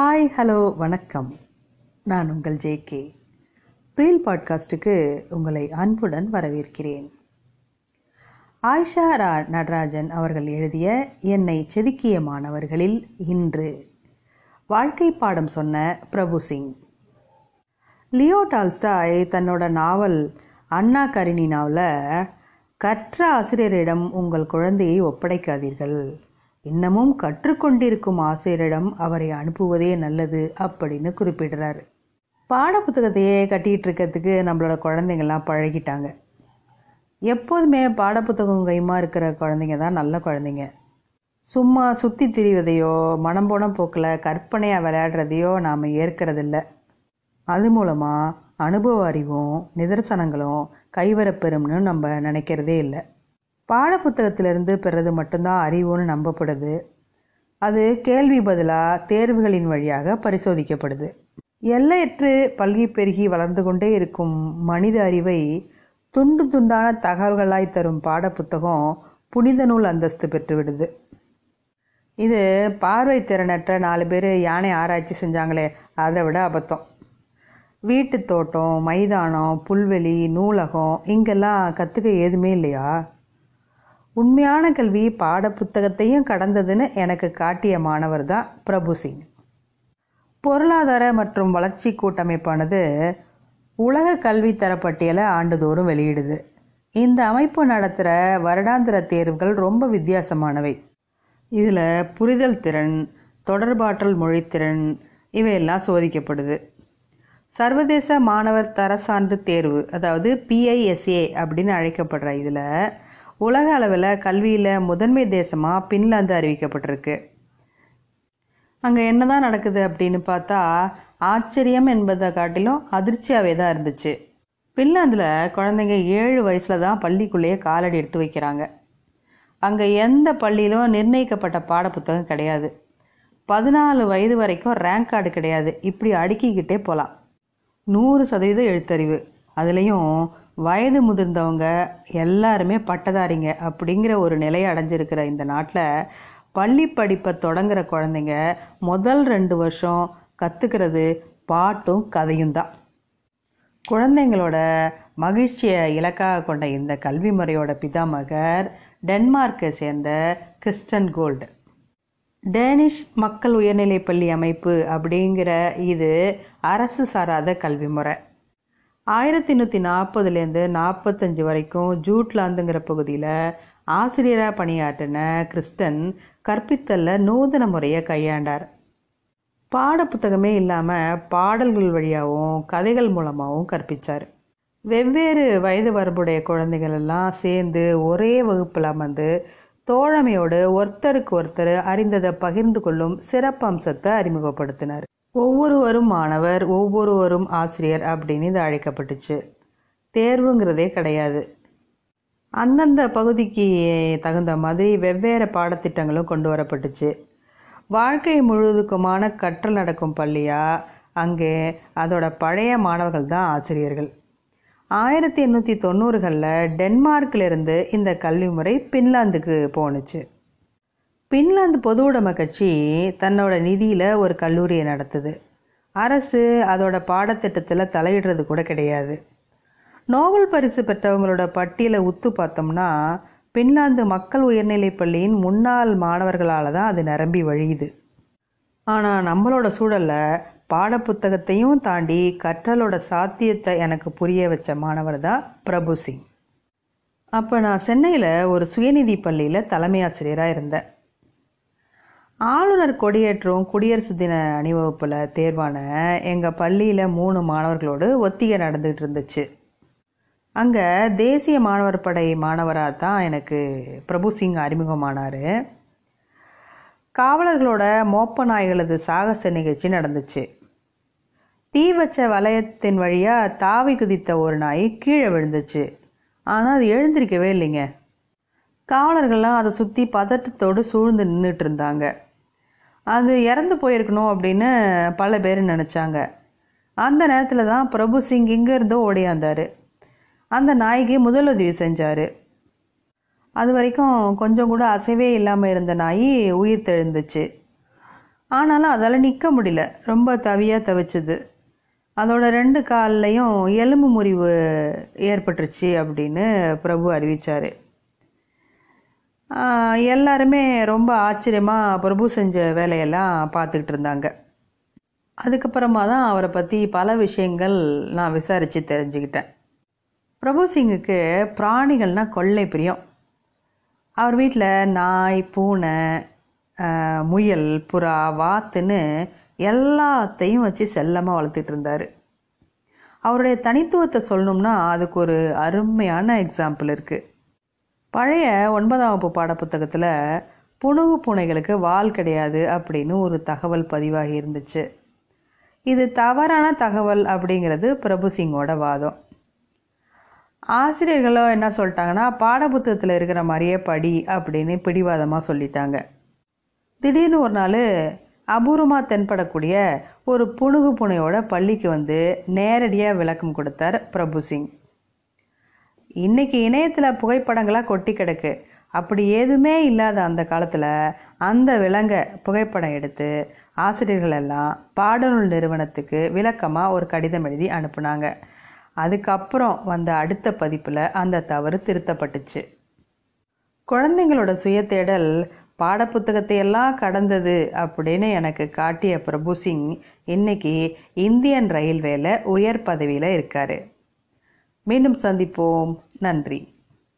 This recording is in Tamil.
ஹாய் ஹலோ வணக்கம். நான் உங்கள் ஜேகே துயில் பாட்காஸ்ட்டுக்கு உங்களை அன்புடன் வரவேற்கிறேன். ஆயிஷா ரா நடராஜன் அவர்கள் எழுதிய என்னை செதுக்கிய மாணவர்களில் இன்று வாழ்க்கை பாடம் சொன்ன பிரபு சிங். லியோ டால்ஸ்டாய் தன்னோட நாவல் அண்ணா கரினினாவில் கற்ற ஆசிரியரிடம் உங்கள் குழந்தையை ஒப்படைக்காதீர்கள். இன்னமும் கற்றுக்கொண்டிருக்கும் ஆசிரியரிடம் அவரை அனுப்புவதே நல்லது அப்படின்னு குறிப்பிடுறாரு. பாடப்புத்தகத்தையே கட்டிகிட்டு இருக்கிறதுக்கு நம்மளோட குழந்தைங்கள்லாம் பழகிட்டாங்க. எப்போதுமே பாடப்புத்தகம் கைமா இருக்கிற குழந்தைங்க தான் நல்ல குழந்தைங்க. சும்மா சுற்றி திரிவதையோ மனம் போன போக்கில் கற்பனையாக விளையாடுறதையோ நாம் ஏற்கிறதில்ல. அது மூலமாக அனுபவ அறிவும் நிதர்சனங்களும் கைவரப்பெறும்னு நம்ம நினைக்கிறதே இல்லை. பாடப்புத்தகத்திலிருந்து பெறது மட்டும்தான் அறிவுன்னு நம்பப்படுது. அது கேள்வி பதிலாக தேர்வுகளின் வழியாக பரிசோதிக்கப்படுது. எல்லையற்று பல்கி பெருகி வளர்ந்து கொண்டே இருக்கும் மனித அறிவை துண்டு துண்டான தகவல்களாய் தரும் பாடப்புத்தகம் புனித நூல் அந்தஸ்து பெற்றுவிடுது. இது பார்வை திறனற்ற நாலு பேர் யானை ஆராய்ச்சி செஞ்சாங்களே அதை விட அபத்தம். வீட்டு தோட்டம் மைதானம் புல்வெளி நூலகம் இங்கெல்லாம் கற்றுக்க எதுவுமே இல்லையா? உண்மையான கல்வி பாடப்புத்தகத்தையும் கடந்ததுன்னு எனக்கு காட்டிய மாணவர் தான் பிரபு சிங். பொருளாதார மற்றும் வளர்ச்சி கூட்டமைப்பானது உலக கல்வி தரப்பட்டியலை ஆண்டுதோறும் வெளியிடுது. இந்த அமைப்பு நடத்துகிற வருடாந்திர தேர்வுகள் ரொம்ப வித்தியாசமானவை. இதில் புரிதல் திறன் தொடர்பாற்றல் மொழித்திறன் இவையெல்லாம் சோதிக்கப்படுது. சர்வதேச மாணவர் தர சான்று தேர்வு அதாவது பிஐஎஸ்ஏ அப்படின்னு அழைக்கப்படுற இதில் உலக அளவில் கல்வியில் முதன்மை தேசமாக பின்லாந்து அறிவிக்கப்பட்டிருக்கு. அங்கே என்ன தான் நடக்குது அப்படின்னு பார்த்தா ஆச்சரியம் என்பதை காட்டிலும் அதிர்ச்சியாகவே தான் இருந்துச்சு. பின்லாந்தில் குழந்தைங்க ஏழு வயசில் தான் பள்ளிக்குள்ளேயே காலடி எடுத்து வைக்கிறாங்க. அங்கே எந்த பள்ளியிலும் நிர்ணயிக்கப்பட்ட பாடப்புத்தகம் கிடையாது. பதினாலு வயது வரைக்கும் ரேங்க் கார்டு கிடையாது. இப்படி அடுக்கிக்கிட்டே போகலாம் நூறு சதவீத எழுத்தறிவு. அதுலேயும் வயது முதிர்ந்தவங்க எல்லாருமே பட்டதாரிங்க அப்படிங்கிற ஒரு நிலையை அடைஞ்சிருக்கிற இந்த நாட்டில் பள்ளி படிப்பை தொடங்குற குழந்தைங்க முதல் ரெண்டு வருஷம் கற்றுக்கிறது பாட்டும் கதையும் தான். குழந்தைங்களோட மகிழ்ச்சியை இலக்காக கொண்ட இந்த கல்வி முறையோட பிதாமகர் டென்மார்க்கை சேர்ந்த கிறிஸ்டன் கோல்டு. டேனிஷ் மக்கள் உயர்நிலைப்பள்ளி அமைப்பு அப்படிங்கிற இது அரசு சாராத கல்வி முறை. ஆயிரத்தி நூற்றி நாற்பதுலேருந்து நாற்பத்தஞ்சு வரைக்கும் ஜூட்லாந்துங்கிற பகுதியில் ஆசிரியராக பணியாற்றின கிறிஸ்டன் கற்பித்தலில் நூதன முறையை கையாண்டார். பாடப்புத்தகமே இல்லாமல் பாடல்கள் வழியாகவும் கதைகள் மூலமாகவும் கற்பித்தார் வெவ்வேறு வயது வரம்புடைய குழந்தைகள் எல்லாம் சேர்ந்து ஒரே வகுப்பில் அமர்ந்து தோழமையோடு ஒருத்தருக்கு ஒருத்தர் அறிந்ததை பகிர்ந்து கொள்ளும் சிறப்பம்சத்தை அறிமுகப்படுத்தினார். ஒவ்வொருவரும் மாணவர் ஒவ்வொருவரும் ஆசிரியர் அப்படின்னு இது அழைக்கப்பட்டுச்சு. தேர்வுங்கிறதே கிடையாது. அந்தந்த பகுதிக்கு தகுந்த மாதிரி வெவ்வேறு பாடத்திட்டங்களும் கொண்டு வரப்பட்டுச்சு. வாழ்க்கை முழுவதுக்குமான கற்றல் நடக்கும் பள்ளியாக அங்கே அதோட பழைய மாணவர்கள் தான் ஆசிரியர்கள். ஆயிரத்தி எண்ணூற்றி தொண்ணூறுகளில் டென்மார்க்கிலிருந்து இந்த கல்வி முறை பின்லாந்துக்கு போணுச்சு. பின்லாந்து பொது உடைமை கட்சி தன்னோட நிதியில் ஒரு கல்லூரியை நடத்துது. அரசு அதோட பாடத்திட்டத்தில் தலையிடுறது கூட கிடையாது. நோபல் பரிசு பெற்றவங்களோட பட்டியலை உத்து பார்த்தோம்னா பின்லாந்து மக்கள் உயர்நிலைப் பள்ளியின் முன்னாள் மாணவர்களால் தான் அது நிரம்பி வழியுது. ஆனால் நம்மளோட சூழலில் பாடப்புத்தகத்தையும் தாண்டி கற்றலோட சாத்தியத்தை எனக்கு புரிய வச்ச மாணவர் தான் பிரபு சிங். அப்போ நான் சென்னையில் ஒரு சுயநிதி பள்ளியில் தலைமை ஆசிரியராக இருந்தேன். ஆளுநர் கொடியேற்றும் குடியரசு தின அணிவகுப்பில் தேர்வான எங்கள் பள்ளியில் மூணு மாணவர்களோடு ஒத்திகை நடந்துகிட்டு இருந்துச்சு. அங்கே தேசிய மாணவர் படை மாணவராக தான் எனக்கு பிரபு சிங் அறிமுகமானார். காவலர்களோட மோப்ப நாய்களது சாகச நிகழ்ச்சி நடந்துச்சு. தீ வச்ச வளையத்தின் வழியாக தாவி குதித்த ஒரு நாய் கீழே விழுந்துச்சு. ஆனால் அது எழுந்திருக்கவே இல்லைங்க. காவலர்கள்லாம் அதை சுற்றி பதட்டத்தோடு சூழ்ந்து நின்றுட்டு இருந்தாங்க. அது இறந்து போயிருக்கணும் அப்படின்னு பல பேர் நினச்சாங்க. அந்த நேரத்தில் தான் பிரபு சிங் இங்கேருந்தோ ஓடியாந்தார். அந்த நாய்க்கு முதலுதவி செஞ்சார். அது வரைக்கும் கொஞ்சம் கூட அசைவே இல்லாமல் இருந்த நாய் உயிர் தெழுந்துச்சு. ஆனாலும் அதால் நிற்க முடியல. ரொம்ப தவியாக தவிச்சது. அதோட ரெண்டு கால்லையும் எலும்பு முறிவு ஏற்பட்டுருச்சு அப்படின்னு பிரபு அறிவித்தார் எல்லாருமே ரொம்ப ஆச்சரியமாக பிரபு செஞ்ச வேலையெல்லாம் பார்த்துக்கிட்டு இருந்தாங்க. அதுக்கப்புறமா தான் அவரை பற்றி பல விஷயங்கள் நான் விசாரித்து தெரிஞ்சுக்கிட்டேன். பிரபு சிங்குக்கு பிராணிகள்னால் கொள்ளை பிரியம். அவர் வீட்டில் நாய் பூனை முயல் புறா வாத்துன்னு எல்லாத்தையும் வச்சு செல்லமாக வளர்த்துட்டு இருந்தார். அவருடைய தனித்துவத்தை சொல்லணும்னா அதுக்கு ஒரு அருமையான எக்ஸாம்பிள் இருக்குது பழைய ஒன்பதாம் வகுப்பு பாடப்புத்தகத்தில் புணுகு பூனைகளுக்கு வால் கிடையாது அப்படின்னு ஒரு தகவல் பதிவாகி இருந்துச்சு. இது தவறான தகவல் அப்படிங்கிறது பிரபு சிங்கோட வாதம். ஆசிரியர்களோ என்ன சொல்லிட்டாங்கன்னா பாடப்புத்தகத்தில் இருக்கிற மாதிரியே படி அப்படின்னு பிடிவாதமாக சொல்லிட்டாங்க. திடீர்னு ஒரு நாள் அபூர்வமாக தென்படக்கூடிய ஒரு புணுகு புனையோட பள்ளிக்கு வந்து நேரடியாக விளக்கம் கொடுத்தார் பிரபு சிங். இன்றைக்கி இணையத்தில் புகைப்படங்களாக கொட்டி கிடக்கு. அப்படி எதுவுமே இல்லாத அந்த காலத்தில் அந்த விலங்கை புகைப்படம் எடுத்து ஆசிரியர்கள் எல்லாம் பாடநூல் நிறுவனத்துக்கு விளக்கமாக ஒரு கடிதம் எழுதி அனுப்புனாங்க. அதுக்கப்புறம் வந்த அடுத்த பதிப்பில் அந்த தவறு திருத்தப்பட்டுச்சு. குழந்தைங்களோட சுயத்தேடல் பாடப்புத்தகத்தை எல்லாம் கடந்தது அப்படின்னு எனக்கு காட்டிய பிரபு சிங் இன்னைக்கு இந்தியன் ரயில்வேல உயர் பதவியில் இருக்காரு. மீண்டும் சந்திப்போம். நன்றி.